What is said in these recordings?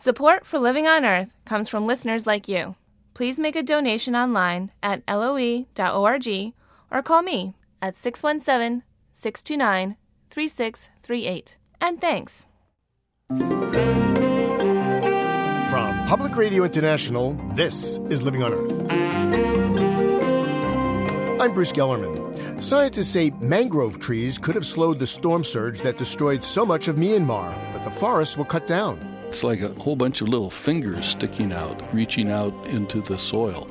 Support for Living on Earth comes from listeners like you. Please make a donation online at loe.org or call me at 617 629 3638. And thanks. From Public Radio International, this is Living on Earth. I'm Bruce Gellerman. Scientists say mangrove trees could have slowed the storm surge that destroyed so much of Myanmar, but the forests were cut down. It's like a whole bunch of little fingers sticking out, reaching out into the soil.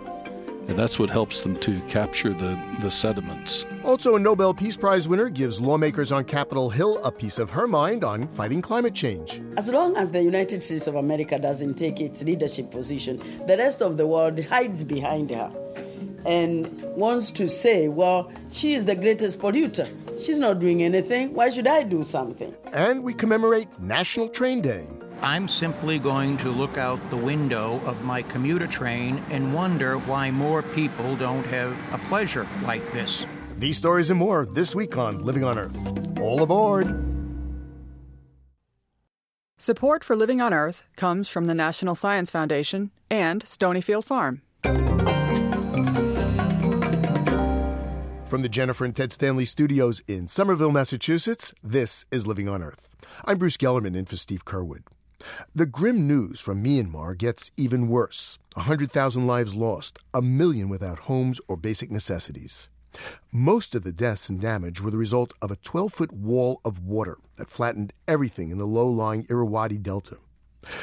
And that's what helps them to capture the, the sediments. Also, a Nobel Peace Prize winner gives lawmakers on Capitol Hill a piece of her mind on fighting climate change. As long as the United States of America doesn't take its leadership position, the rest of the world hides behind her and wants to say, well, she is the greatest polluter. She's not doing anything. Why should I do something? And we commemorate National Train Day. I'm simply going to look out the window of my commuter train and wonder why more people don't have a pleasure like this. These stories and more this week on Living on Earth. All aboard! Support for Living on Earth comes from the National Science Foundation and Stonyfield Farm. From the Jennifer and Ted Stanley studios in Somerville, Massachusetts, this is Living on Earth. I'm Bruce Gellerman in for Steve Curwood. The grim news from Myanmar gets even worse 100,000 lives lost, a million without homes or basic necessities. Most of the deaths and damage were the result of a 12 foot wall of water that flattened everything in the low lying Irrawaddy Delta.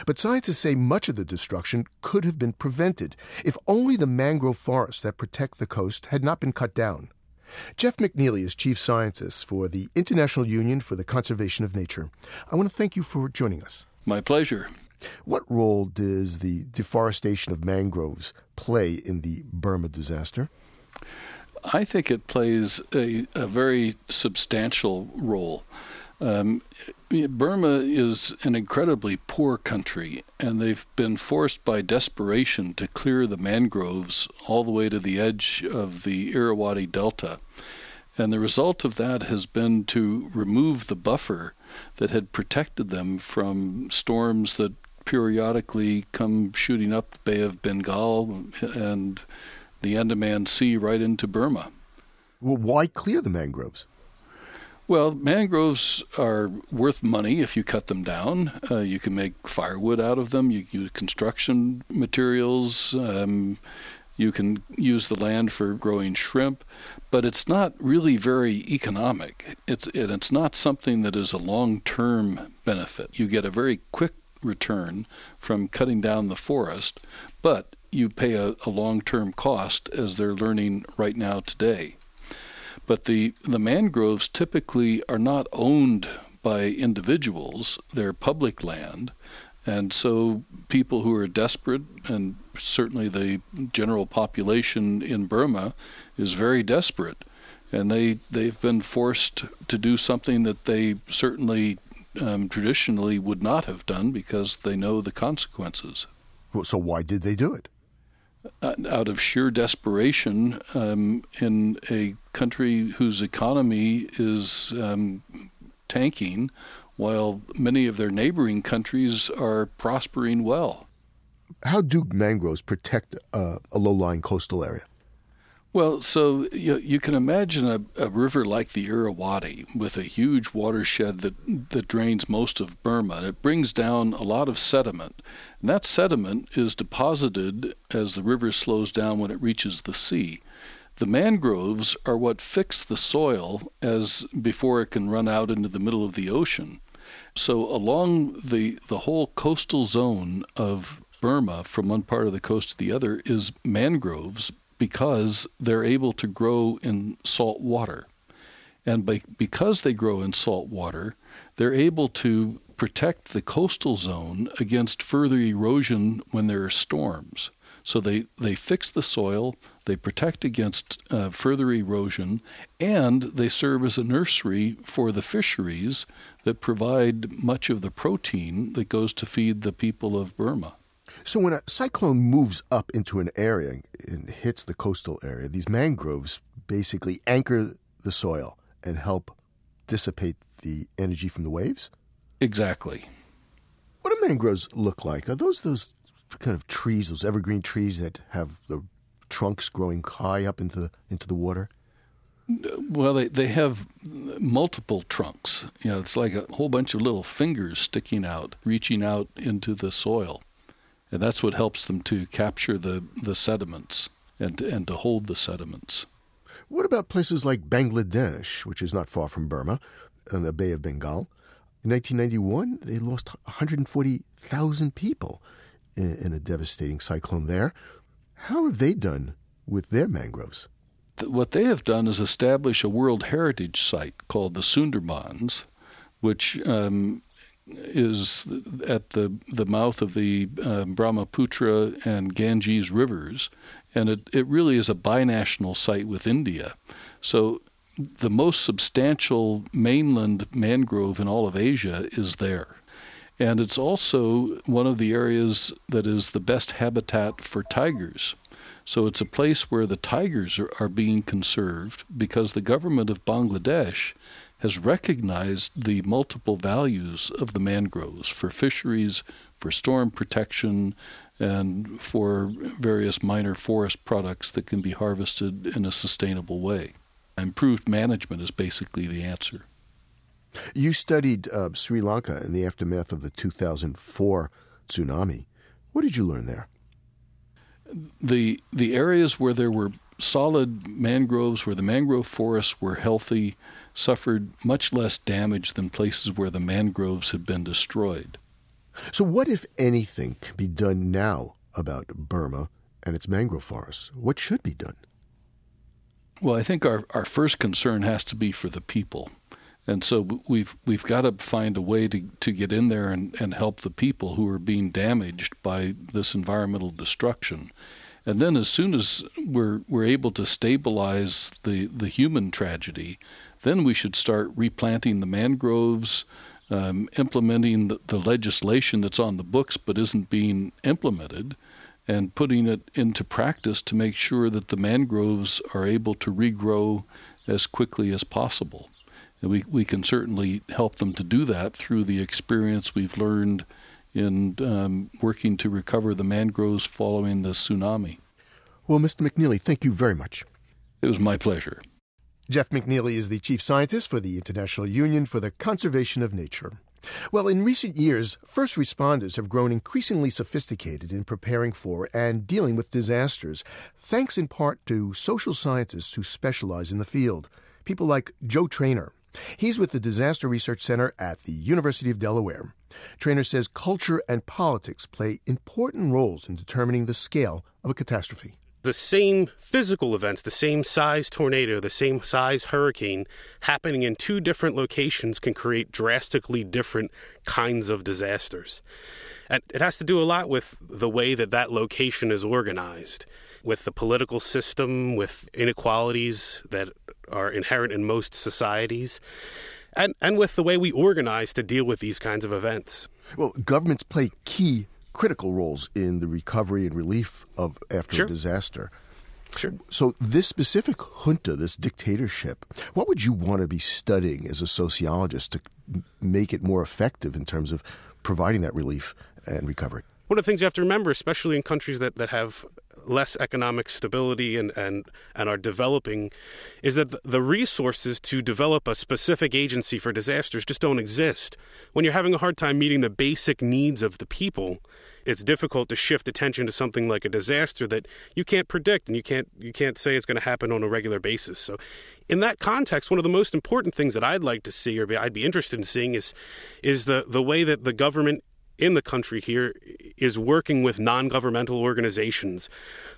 But scientists say much of the destruction could have been prevented if only the mangrove forests that protect the coast had not been cut down. Jeff McNeely is chief scientist for the International Union for the Conservation of Nature. I want to thank you for joining us. My pleasure. What role does the deforestation of mangroves play in the Burma disaster? I think it plays a, a very substantial role. Um, Burma is an incredibly poor country, and they've been forced by desperation to clear the mangroves all the way to the edge of the Irrawaddy Delta. And the result of that has been to remove the buffer that had protected them from storms that periodically come shooting up the Bay of Bengal and the Andaman Sea right into Burma. Well, why clear the mangroves? Well, mangroves are worth money if you cut them down. Uh, you can make firewood out of them. You can use construction materials. Um, you can use the land for growing shrimp, but it's not really very economic. It's and it's not something that is a long-term benefit. You get a very quick return from cutting down the forest, but you pay a, a long-term cost as they're learning right now today. But the, the mangroves typically are not owned by individuals, they're public land. And so people who are desperate, and certainly the general population in Burma is very desperate, and they, they've been forced to do something that they certainly um, traditionally would not have done because they know the consequences. So why did they do it? out of sheer desperation um, in a country whose economy is um, tanking, while many of their neighboring countries are prospering well. How do mangroves protect uh, a low lying coastal area? Well, so you, you can imagine a, a, river like the Irrawaddy with a huge watershed that, that drains most of Burma. It brings down a lot of sediment. And that sediment is deposited as the river slows down when it reaches the sea. The mangroves are what fix the soil as before it can run out into the middle of the ocean. So along the the whole coastal zone of Burma from one part of the coast to the other is mangroves because they're able to grow in salt water. And by, because they grow in salt water, they're able to protect the coastal zone against further erosion when there are storms. So they, they fix the soil, they protect against uh, further erosion, and they serve as a nursery for the fisheries that provide much of the protein that goes to feed the people of Burma. So when a cyclone moves up into an area and hits the coastal area, these mangroves basically anchor the soil and help dissipate the energy from the waves? Exactly. What do mangroves look like? Are those those kind of trees, those evergreen trees that have the trunks growing high up into the, into the water? Well, they, they have multiple trunks. You know, it's like a whole bunch of little fingers sticking out, reaching out into the soil. And that's what helps them to capture the, the sediments and, and to hold the sediments. What about places like Bangladesh, which is not far from Burma, in the Bay of Bengal? In 1991, they lost 140,000 people in, in a devastating cyclone there. How have they done with their mangroves? what they have done is establish a World Heritage Site called the Sundarbans, which um, is at the the mouth of the uh, Brahmaputra and Ganges rivers, and it, it really is a binational site with India. So the most substantial mainland mangrove in all of Asia is there. And it's also one of the areas that is the best habitat for tigers. So it's a place where the tigers are, are being conserved because the government of Bangladesh has recognized the multiple values of the mangroves for fisheries, for storm protection, and for various minor forest products that can be harvested in a sustainable way. Improved management is basically the answer. You studied uh, Sri Lanka in the aftermath of the 2004 tsunami. What did you learn there? the the areas where there were solid mangroves, where the mangrove forests were healthy, suffered much less damage than places where the mangroves had been destroyed. So, what, if anything, can be done now about Burma and its mangrove forests? What should be done? Well, I think our, our first concern has to be for the people. And so we've we've got to find a way to, to get in there and, and help the people who are being damaged by this environmental destruction. And then as soon as we're we're able to stabilize the, the human tragedy, then we should start replanting the mangroves, um, implementing the, the legislation that's on the books but isn't being implemented, and putting it into practice to make sure that the mangroves are able to regrow as quickly as possible. And we, we can certainly help them to do that through the experience we've learned in um, working to recover the mangroves following the tsunami. Well, Mr. McNeely, thank you very much. It was my pleasure. Jeff McNeely is the chief scientist for the International Union for the Conservation of Nature. Well, in recent years, first responders have grown increasingly sophisticated in preparing for and dealing with disasters, thanks in part to social scientists who specialize in the field. People like Joe Trainor, He's with the Disaster Research Center at the University of Delaware. Trainor says culture and politics play important roles in determining the scale of a catastrophe. The same physical events, the same size tornado, the same size hurricane happening in two different locations can create drastically different kinds of disasters. And it has to do a lot with the way that that location is organized with the political system, with inequalities that are inherent in most societies, and, and with the way we organize to deal with these kinds of events. Well, governments play key critical roles in the recovery and relief of after sure. a disaster. Sure. So, this specific junta, this dictatorship, what would you want to be studying as a sociologist to make it more effective in terms of providing that relief and recovery? One of the things you have to remember, especially in countries that, that have less economic stability and, and, and are developing is that the resources to develop a specific agency for disasters just don't exist. When you're having a hard time meeting the basic needs of the people, it's difficult to shift attention to something like a disaster that you can't predict and you can't you can't say it's going to happen on a regular basis. So in that context, one of the most important things that I'd like to see or I'd be interested in seeing is is the the way that the government in the country here is working with non-governmental organizations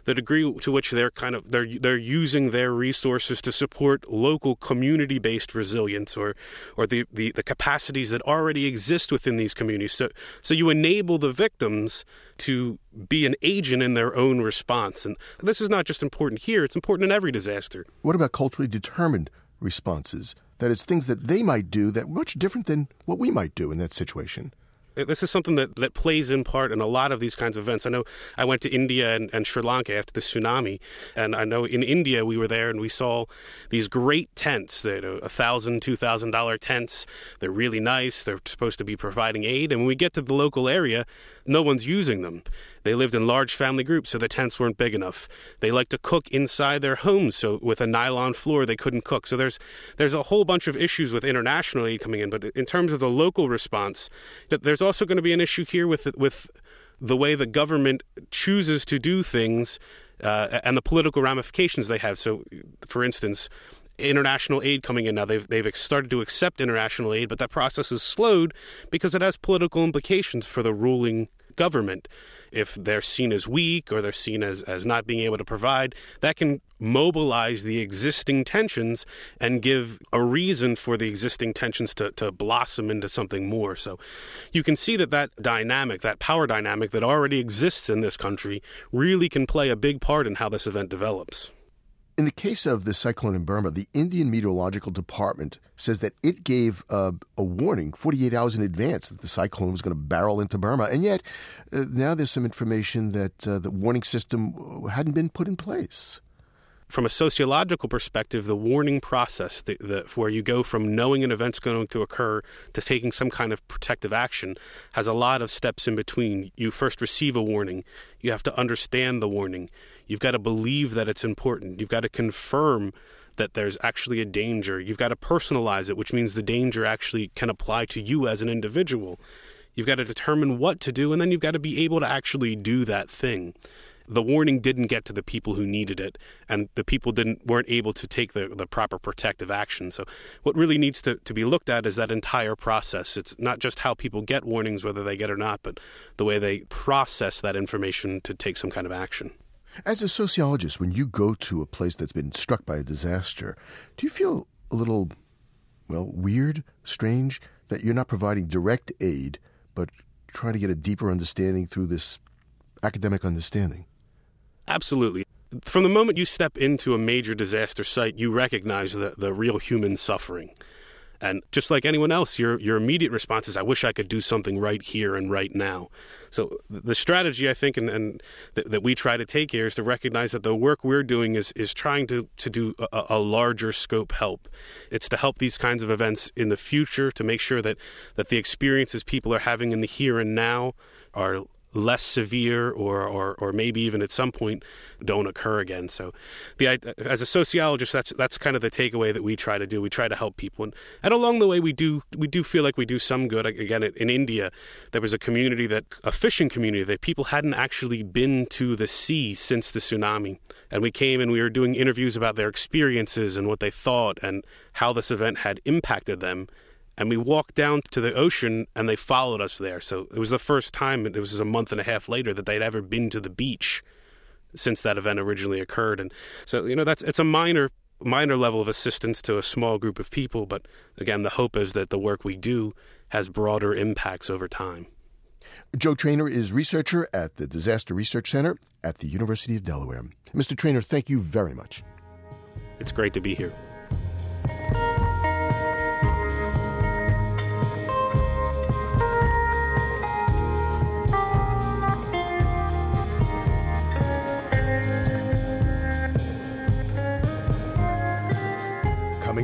the degree to which they're kind of they're they're using their resources to support local community-based resilience or or the, the, the capacities that already exist within these communities. So so you enable the victims to be an agent in their own response. And this is not just important here it's important in every disaster. What about culturally determined responses? That is things that they might do that much different than what we might do in that situation this is something that, that plays in part in a lot of these kinds of events. I know I went to India and, and Sri Lanka after the tsunami, and I know in India we were there and we saw these great tents. They're a thousand, two thousand dollar tents. They're really nice. They're supposed to be providing aid, and when we get to the local area, no one's using them. They lived in large family groups, so the tents weren't big enough. They like to cook inside their homes, so with a nylon floor they couldn't cook. So there's there's a whole bunch of issues with international aid coming in, but in terms of the local response, there's also going to be an issue here with with the way the government chooses to do things uh, and the political ramifications they have. So, for instance, international aid coming in now. They've they've started to accept international aid, but that process is slowed because it has political implications for the ruling government. If they're seen as weak or they're seen as, as not being able to provide, that can mobilize the existing tensions and give a reason for the existing tensions to, to blossom into something more. So you can see that that dynamic, that power dynamic that already exists in this country, really can play a big part in how this event develops. In the case of the cyclone in Burma, the Indian Meteorological Department says that it gave uh, a warning 48 hours in advance that the cyclone was going to barrel into Burma. And yet, uh, now there's some information that uh, the warning system hadn't been put in place from a sociological perspective, the warning process, the, the, where you go from knowing an event's going to occur to taking some kind of protective action, has a lot of steps in between. You first receive a warning, you have to understand the warning, you've got to believe that it's important, you've got to confirm that there's actually a danger, you've got to personalize it, which means the danger actually can apply to you as an individual. You've got to determine what to do, and then you've got to be able to actually do that thing the warning didn't get to the people who needed it, and the people didn't weren't able to take the, the proper protective action. So, what really needs to, to be looked at is that entire process. It's not just how people get warnings, whether they get or not, but the way they process that information to take some kind of action. As a sociologist, when you go to a place that's been struck by a disaster, do you feel a little, well, weird, strange that you're not providing direct aid, but trying to get a deeper understanding through this academic understanding? Absolutely. From the moment you step into a major disaster site, you recognize the, the real human suffering. And just like anyone else, your your immediate response is, "I wish I could do something right here and right now." So the strategy I think, and, and th- that we try to take here, is to recognize that the work we're doing is is trying to to do a, a, larger scope help. It's to help these kinds of events in the future, to make sure that that the experiences people are having in the here and now are less severe or, or, or maybe even at some point don't occur again. So, the as a sociologist, that's that's kind of the takeaway that we try to do. We try to help people, and, and along the way, we do we do feel like we do some good. Again, in India, there was a community that a fishing community that people hadn't actually been to the sea since the tsunami, and we came and we were doing interviews about their experiences and what they thought and how this event had impacted them and we walked down to the ocean and they followed us there. So it was the first time, it was a month and a half later, that they'd ever been to the beach since that event originally occurred. And so, you know, that's it's a minor minor level of assistance to a small group of people, but again, the hope is that the work we do has broader impacts over time. Joe Trainor is researcher at the Disaster Research Center at the University of Delaware. Mr. Trainor, thank you very much. It's great to be here.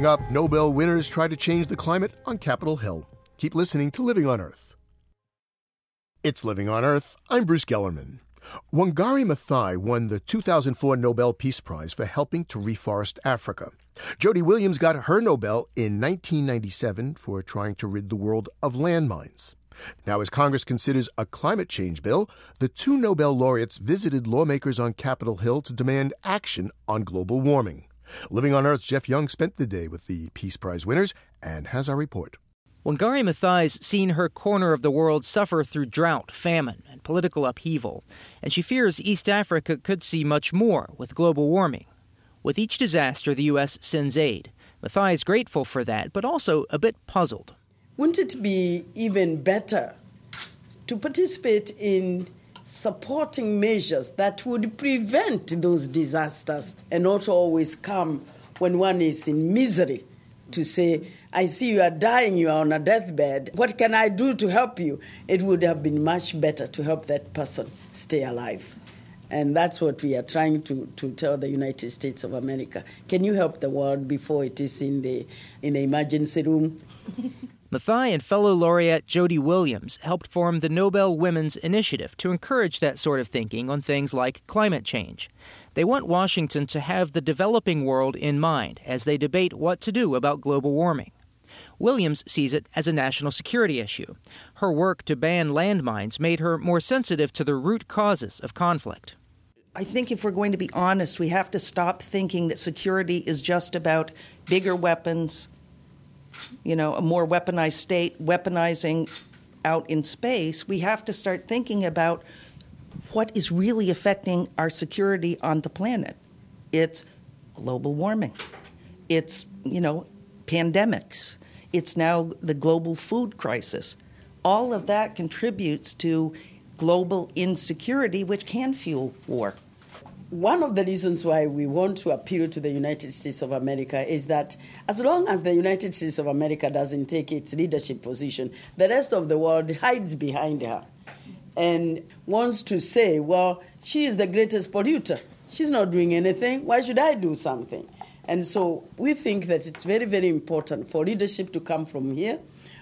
Coming up, Nobel winners try to change the climate on Capitol Hill. Keep listening to Living on Earth. It's Living on Earth. I'm Bruce Gellerman. Wangari Maathai won the 2004 Nobel Peace Prize for helping to reforest Africa. Jody Williams got her Nobel in 1997 for trying to rid the world of landmines. Now, as Congress considers a climate change bill, the two Nobel laureates visited lawmakers on Capitol Hill to demand action on global warming. Living on Earth's Jeff Young spent the day with the Peace Prize winners and has our report. Wangari Maathai's seen her corner of the world suffer through drought, famine, and political upheaval, and she fears East Africa could see much more with global warming. With each disaster, the U.S. sends aid. Maathai is grateful for that, but also a bit puzzled. Wouldn't it be even better to participate in supporting measures that would prevent those disasters and not always come when one is in misery to say, I see you are dying, you are on a deathbed. What can I do to help you? It would have been much better to help that person stay alive. And that's what we are trying to, to tell the United States of America. Can you help the world before it is in the, in the emergency room? Maathai and fellow laureate Jody Williams helped form the Nobel Women's Initiative to encourage that sort of thinking on things like climate change. They want Washington to have the developing world in mind as they debate what to do about global warming. Williams sees it as a national security issue. Her work to ban landmines made her more sensitive to the root causes of conflict. I think if we're going to be honest, we have to stop thinking that security is just about bigger weapons, you know, a more weaponized state, weaponizing out in space. We have to start thinking about what is really affecting our security on the planet. It's global warming. It's, you know, pandemics. It's now the global food crisis. All of that contributes to global insecurity, which can fuel war. One of the reasons why we want to appeal to the United States of America is that as long as the United States of America doesn't take its leadership position, the rest of the world hides behind her and wants to say, well, she is the greatest polluter. She's not doing anything. Why should I do something? And so we think that it's very, very important for leadership to come from here,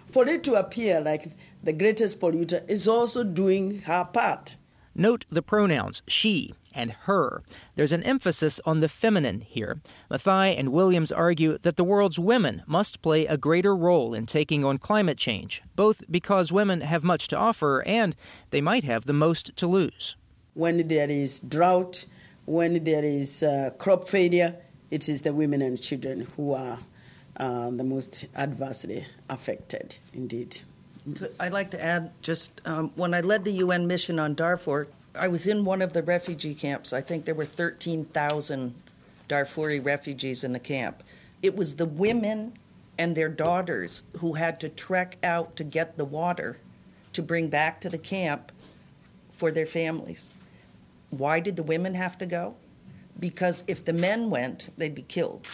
for it to appear like the greatest polluter is also doing her part. Note the pronouns she and her. There's an emphasis on the feminine here. Maathai and Williams argue that the world's women must play a greater role in taking on climate change, both because women have much to offer and they might have the most to lose. When there is drought, when there is uh, crop failure, it is the women and children who are uh, the most adversely affected, indeed. I'd like to add just um, when I led the UN mission on Darfur, I was in one of the refugee camps. I think there were 13,000 Darfuri refugees in the camp. It was the women and their daughters who had to trek out to get the water to bring back to the camp for their families. Why did the women have to go? Because if the men went, they'd be killed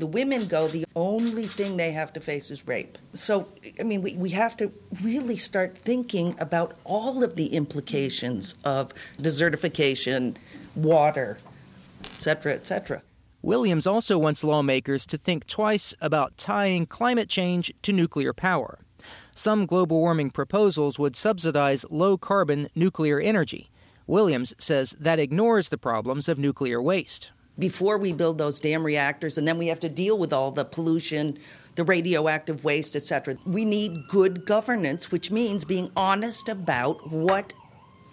the women go, the only thing they have to face is rape. So, I mean, we, we have to really start thinking about all of the implications of desertification, water, et cetera, et cetera. Williams also wants lawmakers to think twice about tying climate change to nuclear power. Some global warming proposals would subsidize low carbon nuclear energy. Williams says that ignores the problems of nuclear waste before we build those dam reactors, and then we have to deal with all the pollution, the radioactive waste, etc. We need good governance, which means being honest about what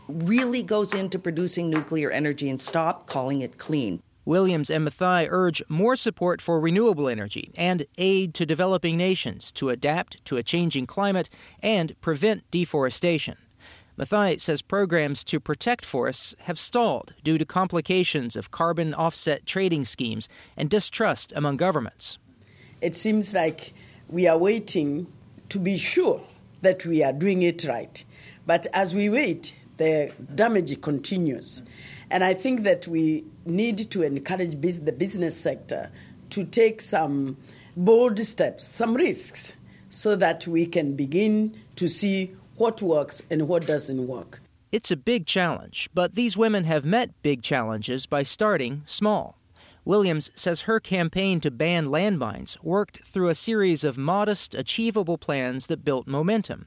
really goes into producing nuclear energy and stop calling it clean. Williams and Maathai urge more support for renewable energy and aid to developing nations to adapt to a changing climate and prevent deforestation. Maathai says programs to protect forests have stalled due to complications of carbon offset trading schemes and distrust among governments. It seems like we are waiting to be sure that we are doing it right. But as we wait, the damage continues. And I think that we need to encourage the business sector to take some bold steps, some risks, so that we can begin to see what works and what doesn't work. It's a big challenge, but these women have met big challenges by starting small. Williams says her campaign to ban landmines worked through a series of modest, achievable plans that built momentum.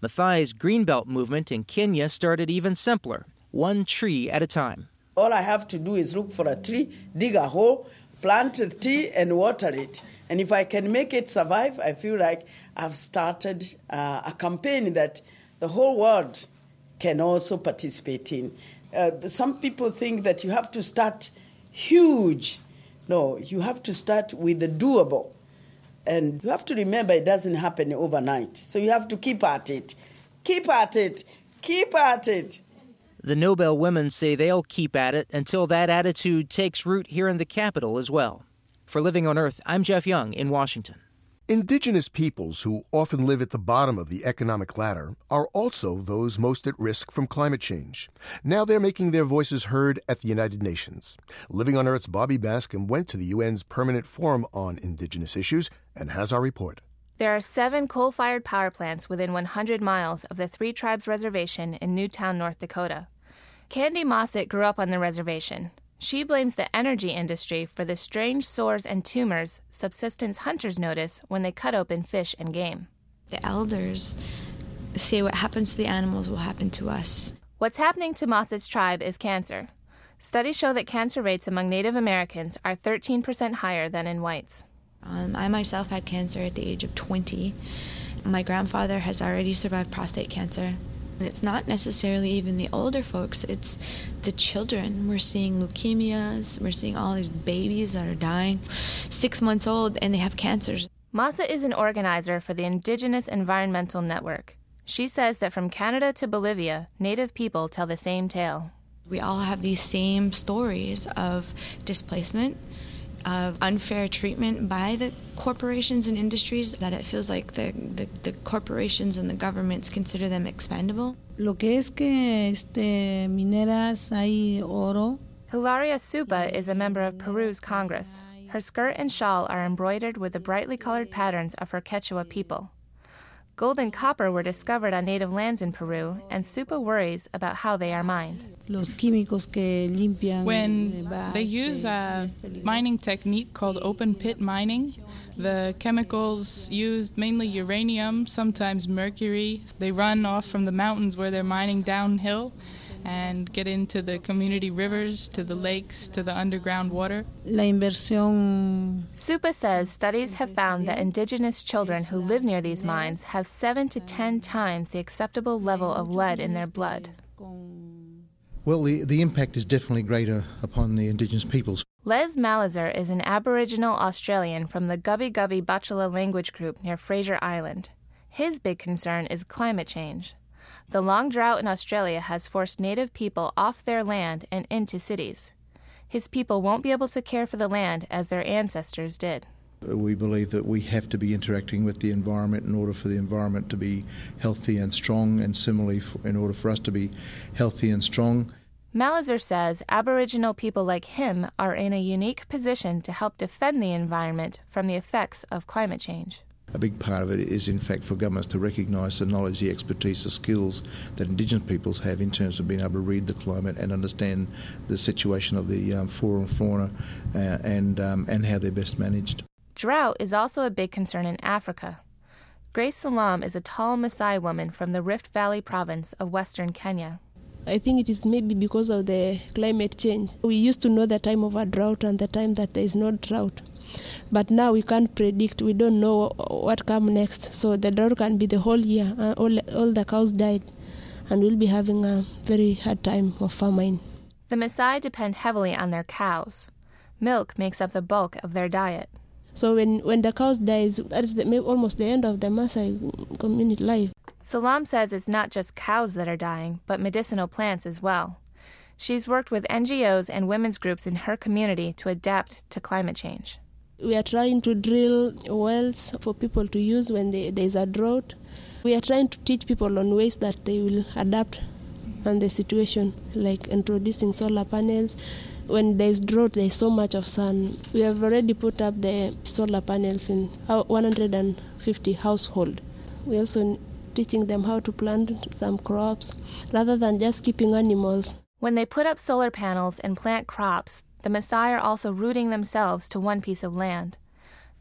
Maathai's Greenbelt movement in Kenya started even simpler, one tree at a time. All I have to do is look for a tree, dig a hole, plant the tree, and water it. And if I can make it survive, I feel like I've started uh, a campaign that the whole world can also participate in. Uh, some people think that you have to start huge. No, you have to start with the doable. And you have to remember it doesn't happen overnight. So you have to keep at it. Keep at it. Keep at it. The Nobel women say they'll keep at it until that attitude takes root here in the capital as well. For Living on Earth, I'm Jeff Young in Washington. Indigenous peoples who often live at the bottom of the economic ladder are also those most at risk from climate change. Now they're making their voices heard at the United Nations. Living on Earth's Bobby Bascomb went to the UN's Permanent Forum on Indigenous Issues and has our report. There are seven coal fired power plants within 100 miles of the Three Tribes Reservation in Newtown, North Dakota. Candy Mossett grew up on the reservation. She blames the energy industry for the strange sores and tumors subsistence hunters notice when they cut open fish and game. The elders say what happens to the animals will happen to us. What's happening to Mossett's tribe is cancer. Studies show that cancer rates among Native Americans are 13% higher than in whites. Um, I myself had cancer at the age of 20. My grandfather has already survived prostate cancer. And it's not necessarily even the older folks, it's the children. We're seeing leukemias, we're seeing all these babies that are dying, six months old, and they have cancers. Mossett is an organizer for the Indigenous Environmental Network. She says that from Canada to Bolivia, Native people tell the same tale. We all have these same stories of displacement, of unfair treatment by the corporations and industries that it feels like the, the, the, corporations and the governments consider them expendable. Lo que es que este, mineras hay oro. Hilaria Supa is a member of Peru's Congress. Her skirt and shawl are embroidered with the brightly colored patterns of her Quechua people. Gold and copper were discovered on native lands in Peru, and Supa worries about how they are mined. When they use a mining technique called open pit mining, the chemicals used mainly uranium, sometimes mercury. They run off from the mountains where they're mining downhill and get into the community rivers, to the lakes, to the underground water. La inversión. Supa says studies have found that indigenous children who live near these mines have seven to ten times the acceptable level of lead in their blood. Well, the, the impact is definitely greater upon the indigenous peoples. Les Malezer is an Aboriginal Australian from the Gubbi Gubbi Butchulla language group near Fraser Island. His big concern is climate change. The long drought in Australia has forced native people off their land and into cities. His people won't be able to care for the land as their ancestors did. We believe that we have to be interacting with the environment in order for the environment to be healthy and strong, and similarly, in order for us to be healthy and strong. Malezer says Aboriginal people like him are in a unique position to help defend the environment from the effects of climate change. A big part of it is, in fact, for governments to recognise the knowledge, the expertise, the skills that Indigenous peoples have in terms of being able to read the climate and understand the situation of the um, flora and fauna uh, and, um, and how they're best managed. Drought is also a big concern in Africa. Grace Salam is a tall Maasai woman from the Rift Valley province of western Kenya. I think it is maybe because of the climate change. We used to know the time of a drought and the time that there is no drought. But now we can't predict. We don't know what come next. So the drought can be the whole year. Uh, all, all the cows died, and we'll be having a very hard time of famine. The Maasai depend heavily on their cows. Milk makes up the bulk of their diet. So when, when the cows dies, that is the, almost the end of the Maasai community life. Salam says it's not just cows that are dying, but medicinal plants as well. She's worked with NGOs and women's groups in her community to adapt to climate change. We are trying to drill wells for people to use when they, there is a drought. We are trying to teach people on ways that they will adapt on the situation, like introducing solar panels. When there is drought, there is so much of sun. We have already put up the solar panels in 150 households. We also teaching them how to plant some crops rather than just keeping animals. When they put up solar panels and plant crops, the Maasai are also rooting themselves to one piece of land.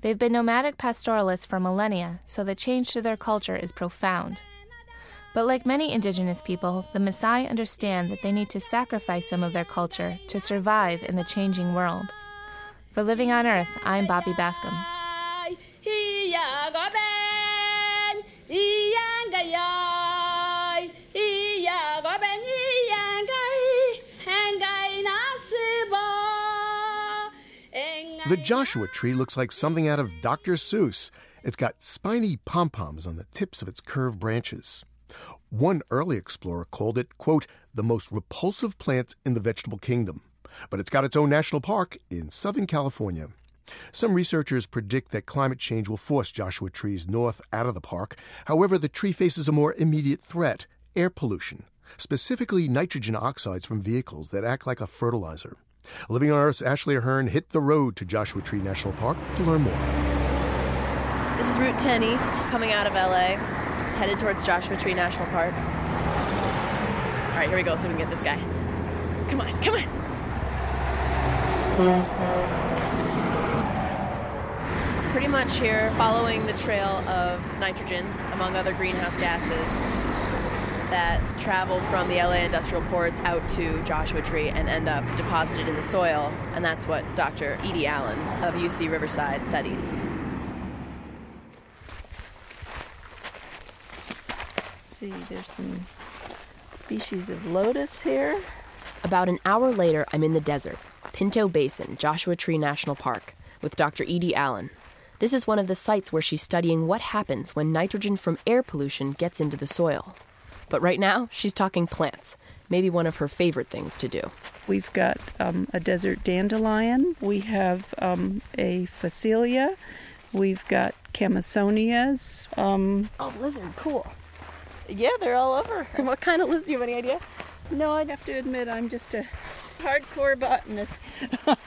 They've been nomadic pastoralists for millennia, so the change to their culture is profound. But like many indigenous people, the Maasai understand that they need to sacrifice some of their culture to survive in the changing world. For Living on Earth, I'm Bobby Bascomb. The Joshua tree looks like something out of Dr. Seuss. It's got spiny pom poms on the tips of its curved branches. One early explorer called it, quote, the most repulsive plant in the vegetable kingdom. But it's got its own national park in Southern California. Some researchers predict that climate change will force Joshua trees north out of the park. However, the tree faces a more immediate threat air pollution, specifically nitrogen oxides from vehicles that act like a fertilizer. Living on Earth's Ashley Ahern hit the road to Joshua Tree National Park to learn more. This is Route 10 East, coming out of LA, headed towards Joshua Tree National Park. All right, here we go. Let's see if we can get this guy. Come on, come on. Pretty much here, following the trail of nitrogen, among other greenhouse gases, that travel from the LA industrial ports out to Joshua Tree and end up deposited in the soil. And that's what Dr. Edie Allen of UC Riverside studies. see, there's some species of lotus here. About an hour later, I'm in the desert, Pinto Basin, Joshua Tree National Park, with Dr. Edie Allen. This is one of the sites where she's studying what happens when nitrogen from air pollution gets into the soil. But right now, she's talking plants, maybe one of her favorite things to do. We've got um, a desert dandelion, we have um, a phacelia, we've got camissonias. Um, oh, lizard, cool. Yeah, they're all over. What kind of lizard? Do you have any idea? No, I'd have to admit I'm just a hardcore botanist.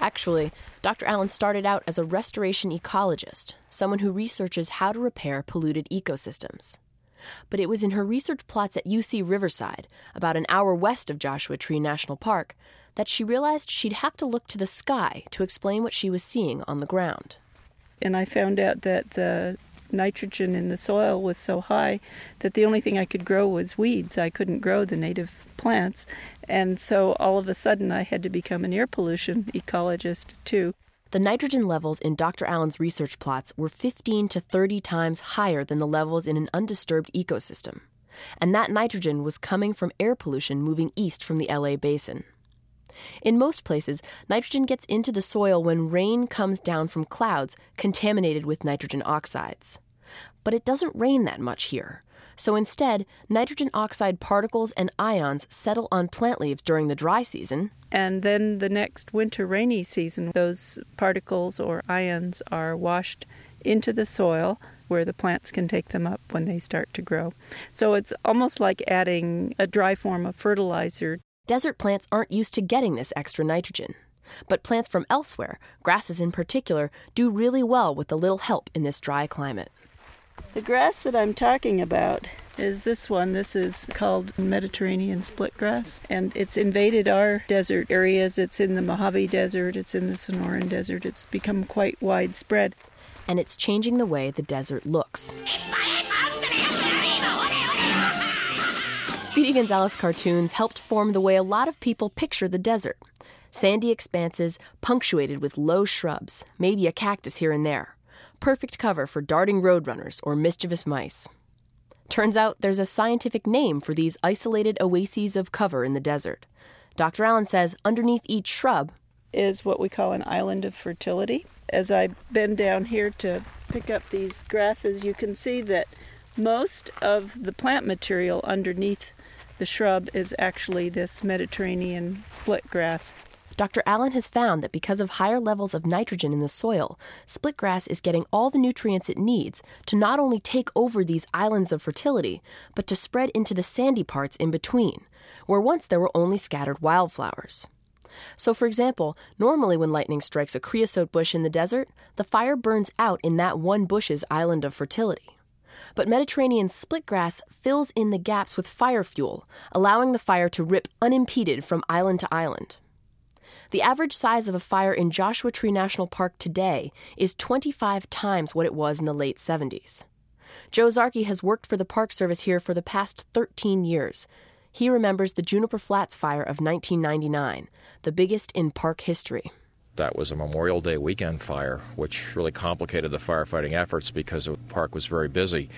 Actually, Dr. Allen started out as a restoration ecologist, someone who researches how to repair polluted ecosystems. But it was in her research plots at UC Riverside, about an hour west of Joshua Tree National Park, that she realized she'd have to look to the sky to explain what she was seeing on the ground. And I found out that the nitrogen in the soil was so high that the only thing I could grow was weeds. I couldn't grow the native plants. And so all of a sudden I had to become an air pollution ecologist too. The nitrogen levels in Dr. Allen's research plots were 15 to 30 times higher than the levels in an undisturbed ecosystem. And that nitrogen was coming from air pollution moving east from the LA basin. In most places, nitrogen gets into the soil when rain comes down from clouds contaminated with nitrogen oxides. But it doesn't rain that much here. So instead, nitrogen oxide particles and ions settle on plant leaves during the dry season. And then the next winter rainy season, those particles or ions are washed into the soil where the plants can take them up when they start to grow. So it's almost like adding a dry form of fertilizer. Desert plants aren't used to getting this extra nitrogen. But plants from elsewhere, grasses in particular, do really well with a little help in this dry climate. The grass that I'm talking about is this one. This is called Mediterranean split grass, and it's invaded our desert areas. It's in the Mojave Desert, it's in the Sonoran Desert. It's become quite widespread. And it's changing the way the desert looks. Speedy Gonzales cartoons helped form the way a lot of people picture the desert sandy expanses punctuated with low shrubs, maybe a cactus here and there perfect cover for darting roadrunners or mischievous mice. Turns out there's a scientific name for these isolated oases of cover in the desert. Dr. Allen says underneath each shrub is what we call an island of fertility. As I bend down here to pick up these grasses, you can see that most of the plant material underneath the shrub is actually this Mediterranean split grass. Dr. Allen has found that because of higher levels of nitrogen in the soil, splitgrass is getting all the nutrients it needs to not only take over these islands of fertility, but to spread into the sandy parts in between, where once there were only scattered wildflowers. So, for example, normally when lightning strikes a creosote bush in the desert, the fire burns out in that one bush's island of fertility. But Mediterranean splitgrass fills in the gaps with fire fuel, allowing the fire to rip unimpeded from island to island. The average size of a fire in Joshua Tree National Park today is 25 times what it was in the late 70s. Joe Zarki has worked for the Park Service here for the past 13 years. He remembers the Juniper Flats fire of 1999, the biggest in park history. That was a Memorial Day weekend fire, which really complicated the firefighting efforts because the park was very busy.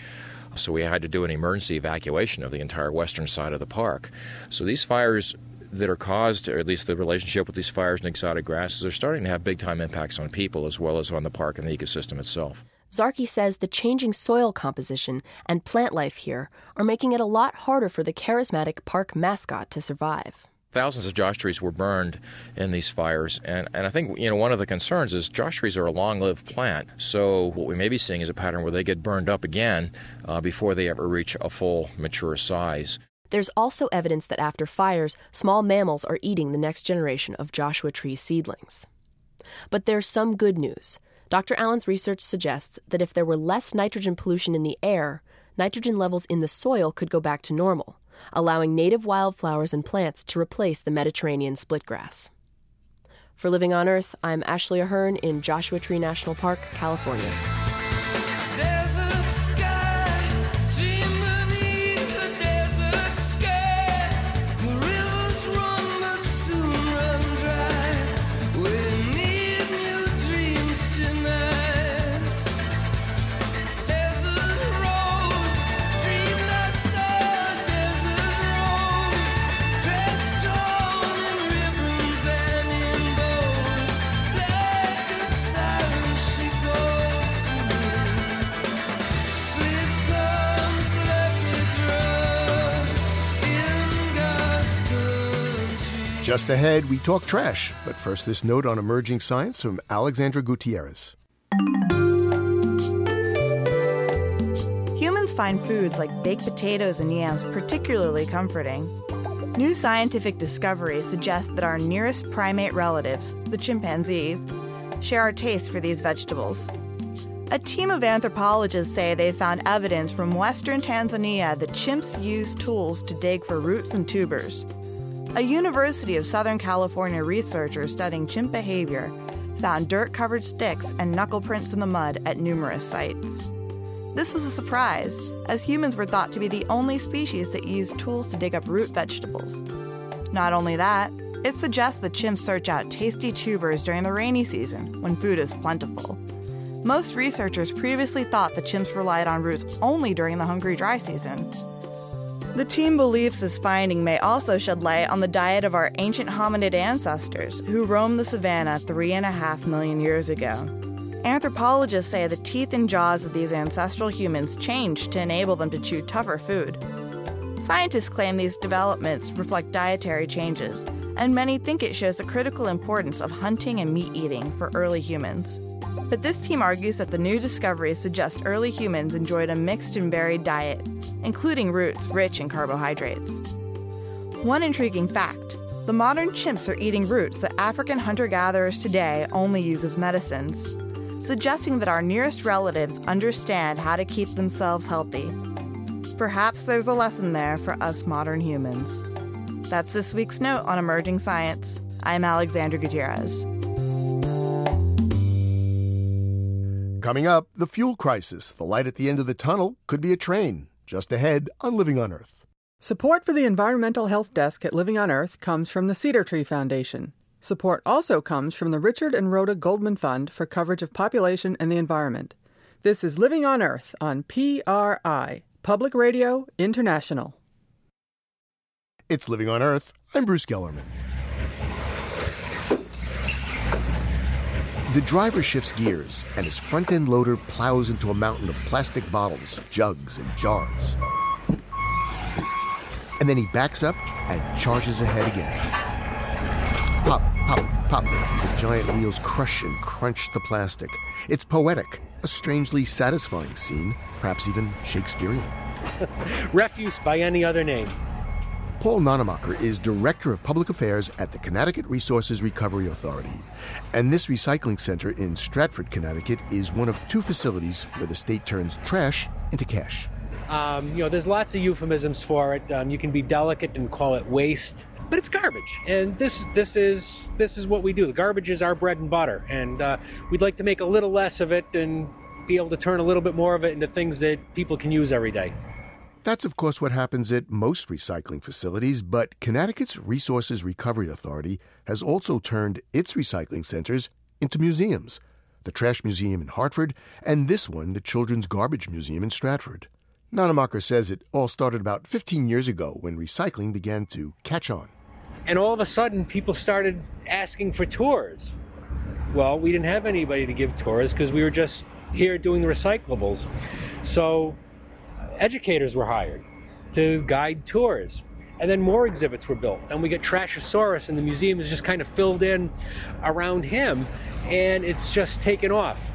So we had to do an emergency evacuation of the entire western side of the park. So these fires that are caused, or at least the relationship with these fires and exotic grasses, are starting to have big time impacts on people as well as on the park and the ecosystem itself. Zarki says the changing soil composition and plant life here are making it a lot harder for the charismatic park mascot to survive. Thousands of josh trees were burned in these fires, and, and I think you know one of the concerns is josh trees are a long-lived plant. So what we may be seeing is a pattern where they get burned up again uh, before they ever reach a full mature size. There's also evidence that after fires, small mammals are eating the next generation of Joshua tree seedlings. But there's some good news. Dr. Allen's research suggests that if there were less nitrogen pollution in the air, nitrogen levels in the soil could go back to normal, allowing native wildflowers and plants to replace the Mediterranean splitgrass. For Living on Earth, I'm Ashley Ahern in Joshua Tree National Park, California. Just ahead, we talk trash. But first, this note on emerging science from Alexandra Gutierrez. Humans find foods like baked potatoes and yams particularly comforting. New scientific discoveries suggest that our nearest primate relatives, the chimpanzees, share our taste for these vegetables. A team of anthropologists say they found evidence from western Tanzania that chimps use tools to dig for roots and tubers. A University of Southern California researcher studying chimp behavior found dirt covered sticks and knuckle prints in the mud at numerous sites. This was a surprise, as humans were thought to be the only species that used tools to dig up root vegetables. Not only that, it suggests that chimps search out tasty tubers during the rainy season when food is plentiful. Most researchers previously thought the chimps relied on roots only during the hungry dry season. The team believes this finding may also shed light on the diet of our ancient hominid ancestors who roamed the savannah three and a half million years ago. Anthropologists say the teeth and jaws of these ancestral humans changed to enable them to chew tougher food. Scientists claim these developments reflect dietary changes, and many think it shows the critical importance of hunting and meat eating for early humans. But this team argues that the new discoveries suggest early humans enjoyed a mixed and varied diet, including roots rich in carbohydrates. One intriguing fact the modern chimps are eating roots that African hunter gatherers today only use as medicines, suggesting that our nearest relatives understand how to keep themselves healthy. Perhaps there's a lesson there for us modern humans. That's this week's note on emerging science. I'm Alexandra Gutierrez. Coming up, the fuel crisis. The light at the end of the tunnel could be a train. Just ahead on Living on Earth. Support for the Environmental Health Desk at Living on Earth comes from the Cedar Tree Foundation. Support also comes from the Richard and Rhoda Goldman Fund for coverage of population and the environment. This is Living on Earth on PRI, Public Radio International. It's Living on Earth. I'm Bruce Gellerman. The driver shifts gears, and his front end loader plows into a mountain of plastic bottles, jugs, and jars. And then he backs up and charges ahead again. Pop, pop, pop. The giant wheels crush and crunch the plastic. It's poetic, a strangely satisfying scene, perhaps even Shakespearean. Refuse by any other name. Paul Nonnemacher is Director of Public Affairs at the Connecticut Resources Recovery Authority. And this recycling center in Stratford, Connecticut is one of two facilities where the state turns trash into cash. Um, you know, there's lots of euphemisms for it. Um, you can be delicate and call it waste, but it's garbage. And this this is this is what we do. The garbage is our bread and butter, and uh, we'd like to make a little less of it and be able to turn a little bit more of it into things that people can use every day. That's, of course, what happens at most recycling facilities, but Connecticut's Resources Recovery Authority has also turned its recycling centers into museums the Trash Museum in Hartford, and this one, the Children's Garbage Museum in Stratford. Nonnemacher says it all started about 15 years ago when recycling began to catch on. And all of a sudden, people started asking for tours. Well, we didn't have anybody to give tours because we were just here doing the recyclables. So educators were hired to guide tours. And then more exhibits were built. And we get Trashosaurus, and the museum is just kind of filled in around him, and it's just taken off.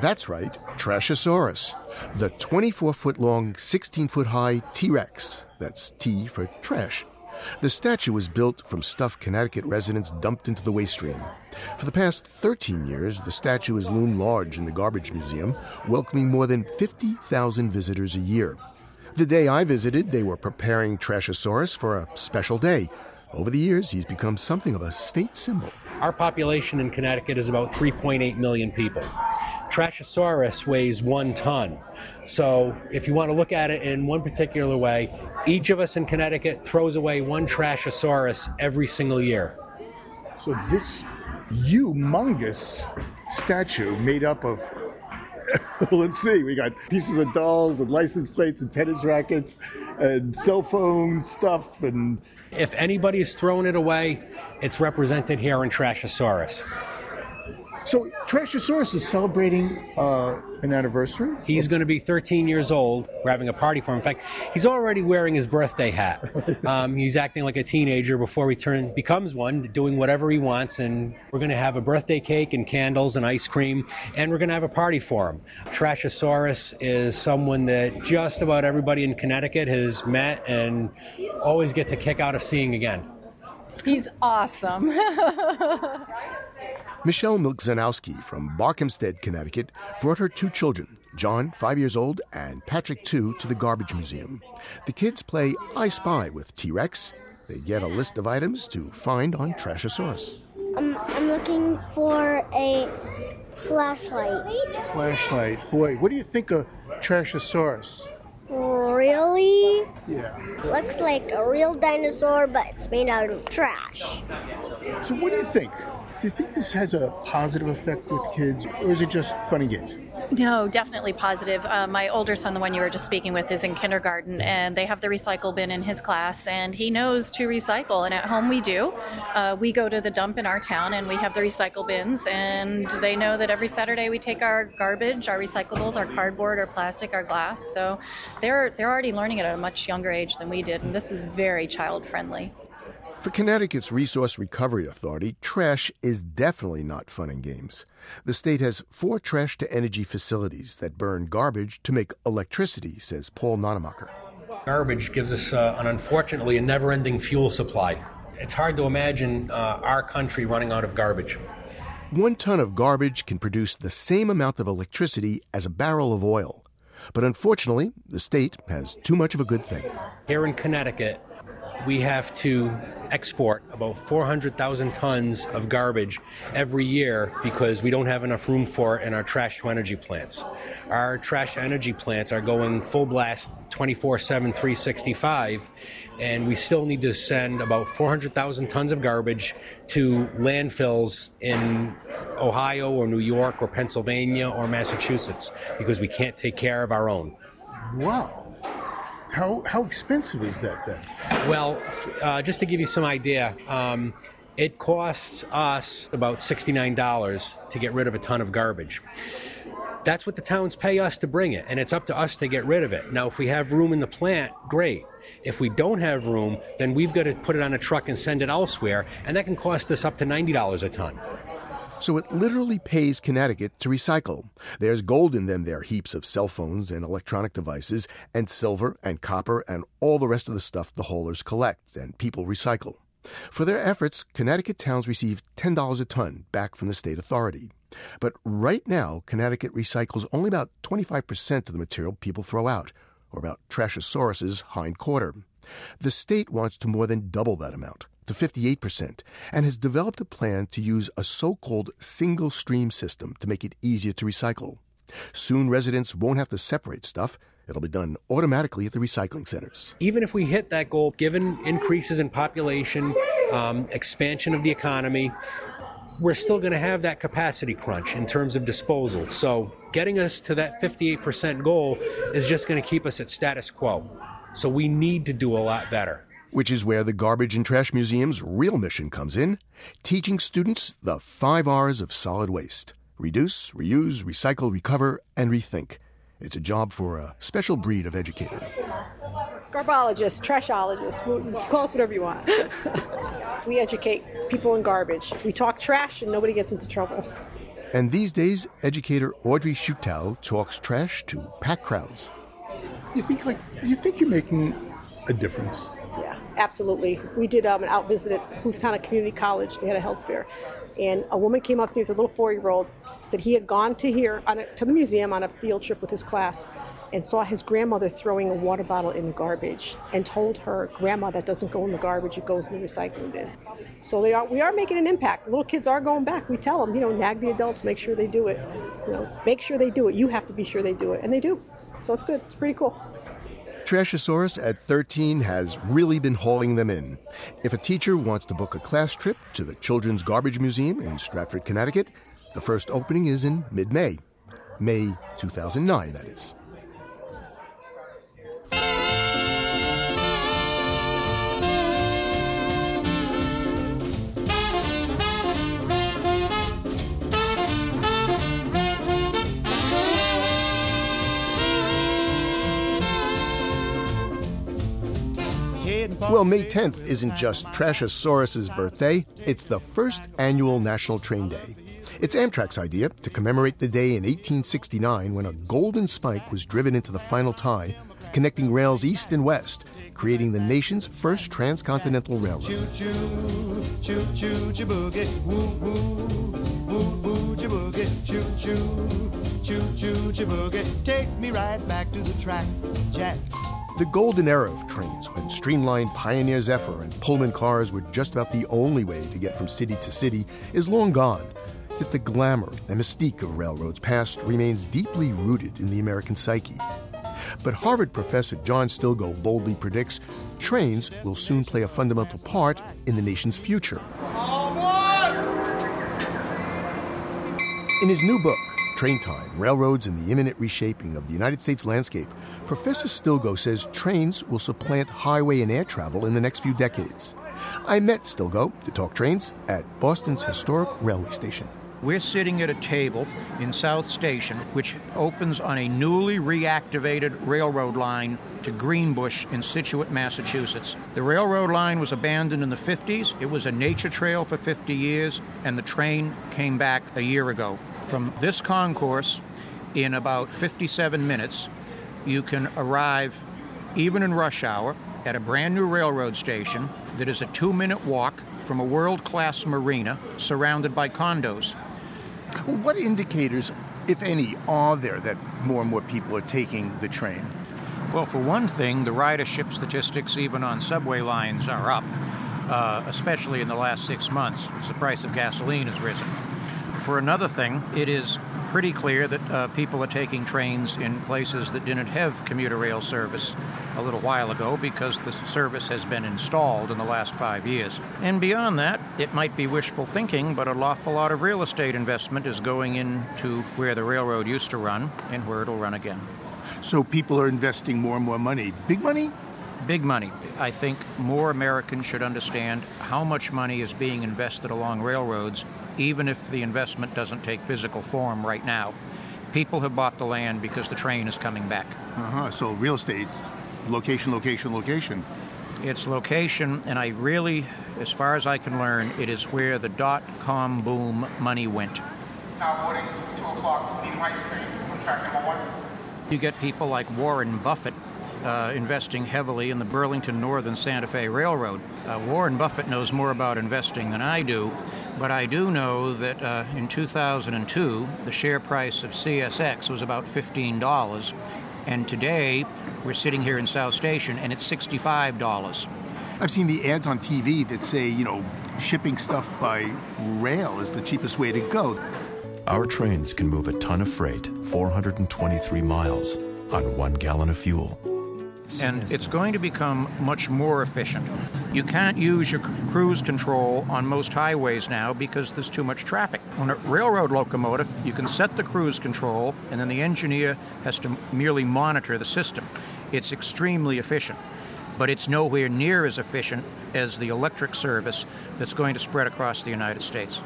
That's right, Trashosaurus, the 24 foot long, 16 foot high T Rex. That's T for trash. The statue was built from stuff Connecticut residents dumped into the waste stream. For the past 13 years, the statue has loomed large in the Garbage Museum, welcoming more than 50,000 visitors a year. The day I visited, they were preparing Trashosaurus for a special day. Over the years, he's become something of a state symbol. Our population in Connecticut is about 3.8 million people. Trashosaurus weighs one ton. So, if you want to look at it in one particular way, each of us in Connecticut throws away one Trashosaurus every single year. So, this humongous statue made up of let's see, we got pieces of dolls and license plates and tennis rackets and cell phone stuff and if anybody is throwing it away, it's represented here in Trashosaurus. So Trashosaurus is celebrating uh, an anniversary. He's going to be 13 years old. We're having a party for him. In fact, he's already wearing his birthday hat. Um, he's acting like a teenager before he turn becomes one, doing whatever he wants. And we're going to have a birthday cake and candles and ice cream, and we're going to have a party for him. Trashosaurus is someone that just about everybody in Connecticut has met and always gets a kick out of seeing again. He's awesome. Michelle Milczanowski from Barkhamsted, Connecticut, brought her two children, John, five years old, and Patrick, two, to the Garbage Museum. The kids play I Spy with T Rex. They get a list of items to find on Trashosaurus. Um, I'm looking for a flashlight. Flashlight. Boy, what do you think of Trashosaurus? Really? Yeah. Looks like a real dinosaur, but it's made out of trash. So, what do you think? Do you think this has a positive effect with kids, or is it just funny games? No, definitely positive. Uh, my older son, the one you were just speaking with, is in kindergarten, and they have the recycle bin in his class, and he knows to recycle. And at home, we do. Uh, we go to the dump in our town, and we have the recycle bins, and they know that every Saturday we take our garbage, our recyclables, our cardboard, our plastic, our glass. So they're they're already learning it at a much younger age than we did, and this is very child friendly. For Connecticut's Resource Recovery Authority, trash is definitely not fun and games. The state has four trash to energy facilities that burn garbage to make electricity, says Paul Nonnemacher. Garbage gives us, uh, an unfortunately, a never ending fuel supply. It's hard to imagine uh, our country running out of garbage. One ton of garbage can produce the same amount of electricity as a barrel of oil. But unfortunately, the state has too much of a good thing. Here in Connecticut, we have to export about 400,000 tons of garbage every year because we don't have enough room for it in our trash to energy plants. Our trash to energy plants are going full blast 24 7, 365, and we still need to send about 400,000 tons of garbage to landfills in Ohio or New York or Pennsylvania or Massachusetts because we can't take care of our own. Wow. How, how expensive is that then? Well, uh, just to give you some idea, um, it costs us about $69 to get rid of a ton of garbage. That's what the towns pay us to bring it, and it's up to us to get rid of it. Now, if we have room in the plant, great. If we don't have room, then we've got to put it on a truck and send it elsewhere, and that can cost us up to $90 a ton. So it literally pays Connecticut to recycle. There's gold in them there, heaps of cell phones and electronic devices, and silver and copper and all the rest of the stuff the haulers collect and people recycle. For their efforts, Connecticut towns receive $10 a ton back from the state authority. But right now, Connecticut recycles only about 25% of the material people throw out, or about Trashosaurus's hind quarter. The state wants to more than double that amount to 58% and has developed a plan to use a so called single stream system to make it easier to recycle. Soon, residents won't have to separate stuff. It'll be done automatically at the recycling centers. Even if we hit that goal, given increases in population, um, expansion of the economy, we're still going to have that capacity crunch in terms of disposal. So, getting us to that 58% goal is just going to keep us at status quo. So, we need to do a lot better which is where the Garbage and Trash Museum's real mission comes in teaching students the five R's of solid waste reduce, reuse, recycle, recover, and rethink. It's a job for a special breed of educator. Garbologist, trashologist, call us whatever you want. we educate people in garbage. We talk trash and nobody gets into trouble. And these days, educator Audrey Schutow talks trash to packed crowds. You think like you think you're making a difference? Yeah, absolutely. We did um, an out visit at Housatonic Community College. They had a health fair. And a woman came up to me with a little four year old, said he had gone to here a, to the museum on a field trip with his class and saw his grandmother throwing a water bottle in the garbage and told her, Grandma, that doesn't go in the garbage, it goes in the recycling bin. So they are, we are making an impact. Little kids are going back. We tell them, you know, nag the adults, make sure they do it. You know, make sure they do it. You have to be sure they do it. And they do. So it's good. It's pretty cool. Trashosaurus at 13 has really been hauling them in. If a teacher wants to book a class trip to the Children's Garbage Museum in Stratford, Connecticut, the first opening is in mid May. May 2009, that is. Well, May 10th isn't just Trashosaurus's birthday, it's the first annual National Train Day. It's Amtrak's idea to commemorate the day in 1869 when a golden spike was driven into the final tie, connecting rails east and west, creating the nation's first transcontinental railroad. Choo choo, choo choo, boogie, woo woo, woo woo, boogie, choo choo, choo choo, boogie. Take me right back to the track, Jack. The golden era of trains, when streamlined Pioneer Zephyr and Pullman cars were just about the only way to get from city to city, is long gone. Yet the glamour and mystique of railroads past remains deeply rooted in the American psyche. But Harvard professor John Stilgoe boldly predicts trains will soon play a fundamental part in the nation's future. In his new book, Train Time Railroads and the Imminent Reshaping of the United States Landscape, Professor Stilgoe says trains will supplant highway and air travel in the next few decades. I met Stilgoe to talk trains at Boston's historic railway station. We're sitting at a table in South Station, which opens on a newly reactivated railroad line to Greenbush in Scituate, Massachusetts. The railroad line was abandoned in the 50s. It was a nature trail for 50 years, and the train came back a year ago. From this concourse, in about 57 minutes, you can arrive, even in rush hour, at a brand new railroad station that is a two minute walk from a world class marina surrounded by condos. What indicators, if any, are there that more and more people are taking the train? Well, for one thing, the ridership statistics, even on subway lines, are up, uh, especially in the last six months, as the price of gasoline has risen. For another thing, it is pretty clear that uh, people are taking trains in places that didn't have commuter rail service a little while ago because the service has been installed in the last five years. And beyond that, it might be wishful thinking, but an awful lot of real estate investment is going into where the railroad used to run and where it'll run again. So people are investing more and more money. Big money? Big money. I think more Americans should understand how much money is being invested along railroads even if the investment doesn't take physical form right now. People have bought the land because the train is coming back. Uh-huh. So real estate, location, location, location. It's location, and I really, as far as I can learn, it is where the dot com boom money went. Now boarding 2 o'clock, Needham High Street, on track number one. You get people like Warren Buffett uh, investing heavily in the Burlington Northern Santa Fe Railroad. Uh, Warren Buffett knows more about investing than I do, but I do know that uh, in 2002, the share price of CSX was about $15. And today, we're sitting here in South Station and it's $65. I've seen the ads on TV that say, you know, shipping stuff by rail is the cheapest way to go. Our trains can move a ton of freight 423 miles on one gallon of fuel and it's going to become much more efficient. You can't use your cruise control on most highways now because there's too much traffic. On a railroad locomotive, you can set the cruise control, and then the engineer has to merely monitor the system. It's extremely efficient, but it's nowhere near as efficient as the electric service that's going to spread across the United States.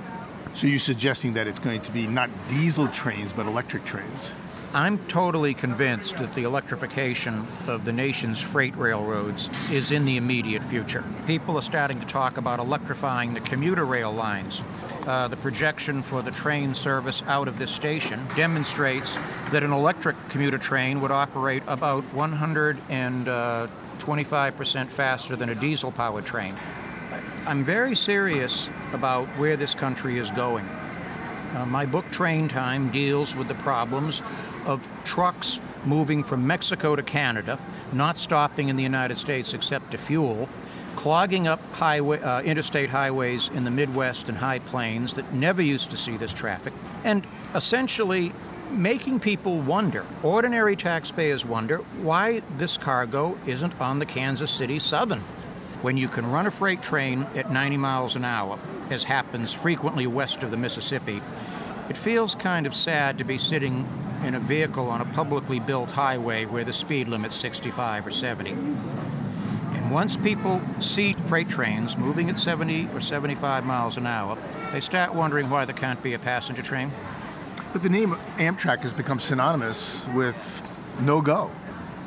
So you're suggesting that it's going to be not diesel trains, but electric trains? I'm totally convinced that the electrification of the nation's freight railroads is in the immediate future. People are starting to talk about electrifying the commuter rail lines. Uh, the projection for the train service out of this station demonstrates that an electric commuter train would operate about 120 25% faster than a diesel powered train. I'm very serious about where this country is going. Uh, my book, Train Time, deals with the problems of trucks moving from Mexico to Canada, not stopping in the United States except to fuel, clogging up highway, uh, interstate highways in the Midwest and High Plains that never used to see this traffic, and essentially making people wonder, ordinary taxpayers wonder, why this cargo isn't on the Kansas City Southern. When you can run a freight train at 90 miles an hour, as happens frequently west of the Mississippi, it feels kind of sad to be sitting in a vehicle on a publicly built highway where the speed limit's 65 or 70. And once people see freight trains moving at 70 or 75 miles an hour, they start wondering why there can't be a passenger train. But the name Amtrak has become synonymous with no go.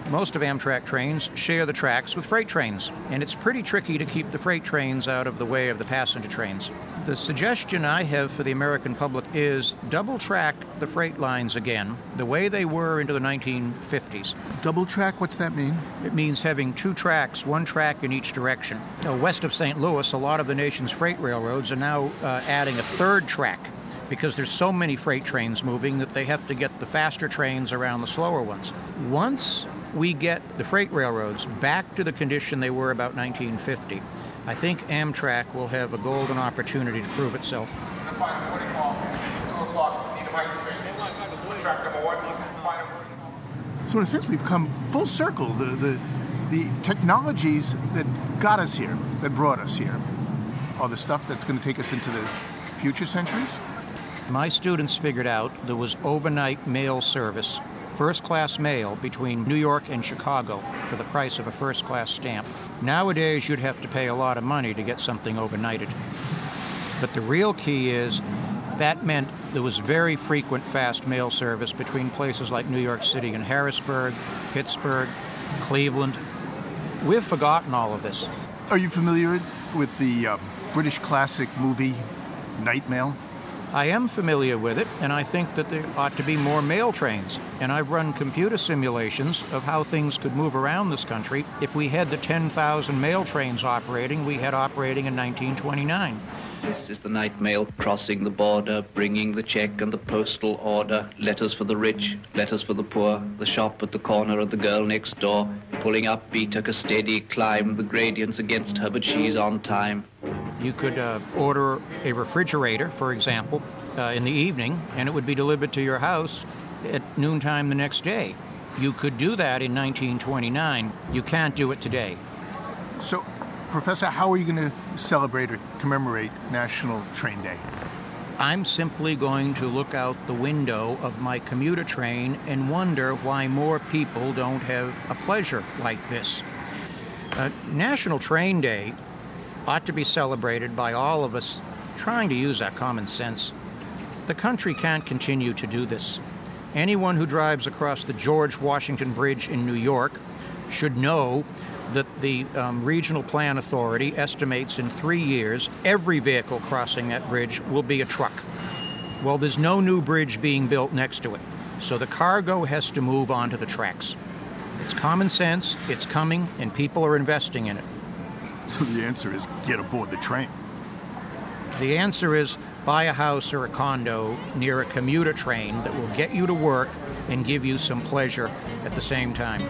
Most of Amtrak trains share the tracks with freight trains, and it's pretty tricky to keep the freight trains out of the way of the passenger trains. The suggestion I have for the American public is double track the freight lines again, the way they were into the 1950s. Double track, what's that mean? It means having two tracks, one track in each direction. Now, west of St. Louis, a lot of the nation's freight railroads are now uh, adding a third track because there's so many freight trains moving that they have to get the faster trains around the slower ones. Once we get the freight railroads back to the condition they were about 1950, I think Amtrak will have a golden opportunity to prove itself. So in a sense, we've come full circle. The, the, the technologies that got us here, that brought us here, are the stuff that's going to take us into the future centuries? My students figured out there was overnight mail service, first class mail between New York and Chicago for the price of a first class stamp. Nowadays, you'd have to pay a lot of money to get something overnighted. But the real key is that meant there was very frequent fast mail service between places like New York City and Harrisburg, Pittsburgh, Cleveland. We've forgotten all of this. Are you familiar with the uh, British classic movie Night Mail? I am familiar with it, and I think that there ought to be more mail trains. And I've run computer simulations of how things could move around this country if we had the 10,000 mail trains operating we had operating in 1929. This is the night mail crossing the border, bringing the check and the postal order, letters for the rich, letters for the poor, the shop at the corner of the girl next door, pulling up beat took a steady climb, the gradients against her, but she's on time. You could uh, order a refrigerator, for example, uh, in the evening, and it would be delivered to your house at noontime the next day. You could do that in 1929. You can't do it today. So, Professor, how are you going to celebrate or commemorate National Train Day? I'm simply going to look out the window of my commuter train and wonder why more people don't have a pleasure like this. Uh, National Train Day ought to be celebrated by all of us trying to use our common sense. The country can't continue to do this. Anyone who drives across the George Washington Bridge in New York should know that the um, Regional Plan Authority estimates in three years every vehicle crossing that bridge will be a truck. Well, there's no new bridge being built next to it, so the cargo has to move onto the tracks. It's common sense, it's coming, and people are investing in it. So the answer is get aboard the train. The answer is buy a house or a condo near a commuter train that will get you to work and give you some pleasure at the same time.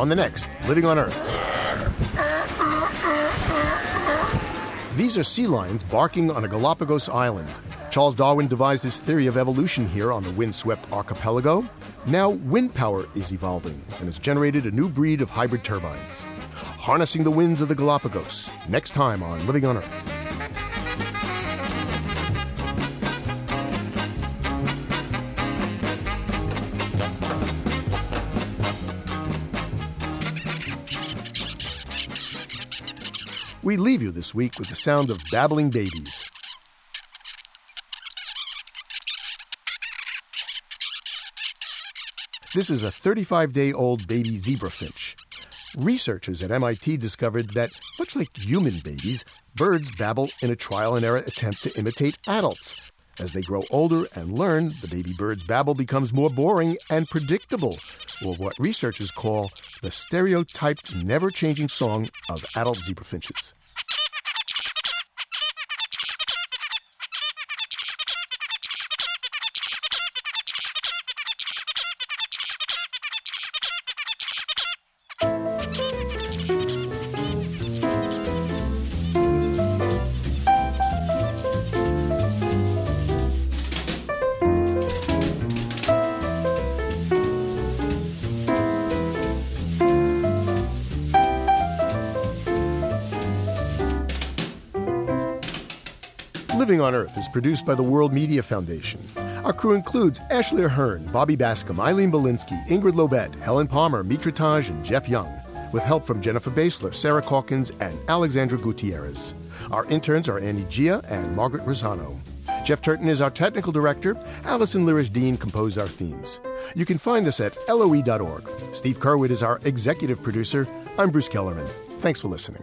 On the next, Living on Earth. These are sea lions barking on a Galapagos island. Charles Darwin devised his theory of evolution here on the windswept archipelago. Now, wind power is evolving and has generated a new breed of hybrid turbines. Harnessing the winds of the Galapagos, next time on Living on Earth. This week with the sound of babbling babies. This is a 35 day old baby zebra finch. Researchers at MIT discovered that, much like human babies, birds babble in a trial and error attempt to imitate adults. As they grow older and learn, the baby bird's babble becomes more boring and predictable, or what researchers call the stereotyped, never changing song of adult zebra Living on Earth is produced by the World Media Foundation. Our crew includes Ashley Ahern, Bobby Bascomb, Eileen Bolinsky, Ingrid Lobet, Helen Palmer, Mitra Taj, and Jeff Young, with help from Jennifer Basler, Sarah Calkins, and Alexandra Gutierrez. Our interns are Annie Gia and Margaret Rosano. Jeff Turton is our technical director. Allison Lirish Dean composed our themes. You can find us at loe.org. Steve Curwood is our executive producer. I'm Bruce Gellerman. Thanks for listening.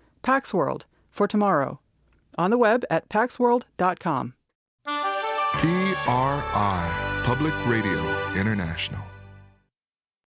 Pax World for tomorrow. On the web at paxworld.com. PRI, Public Radio International.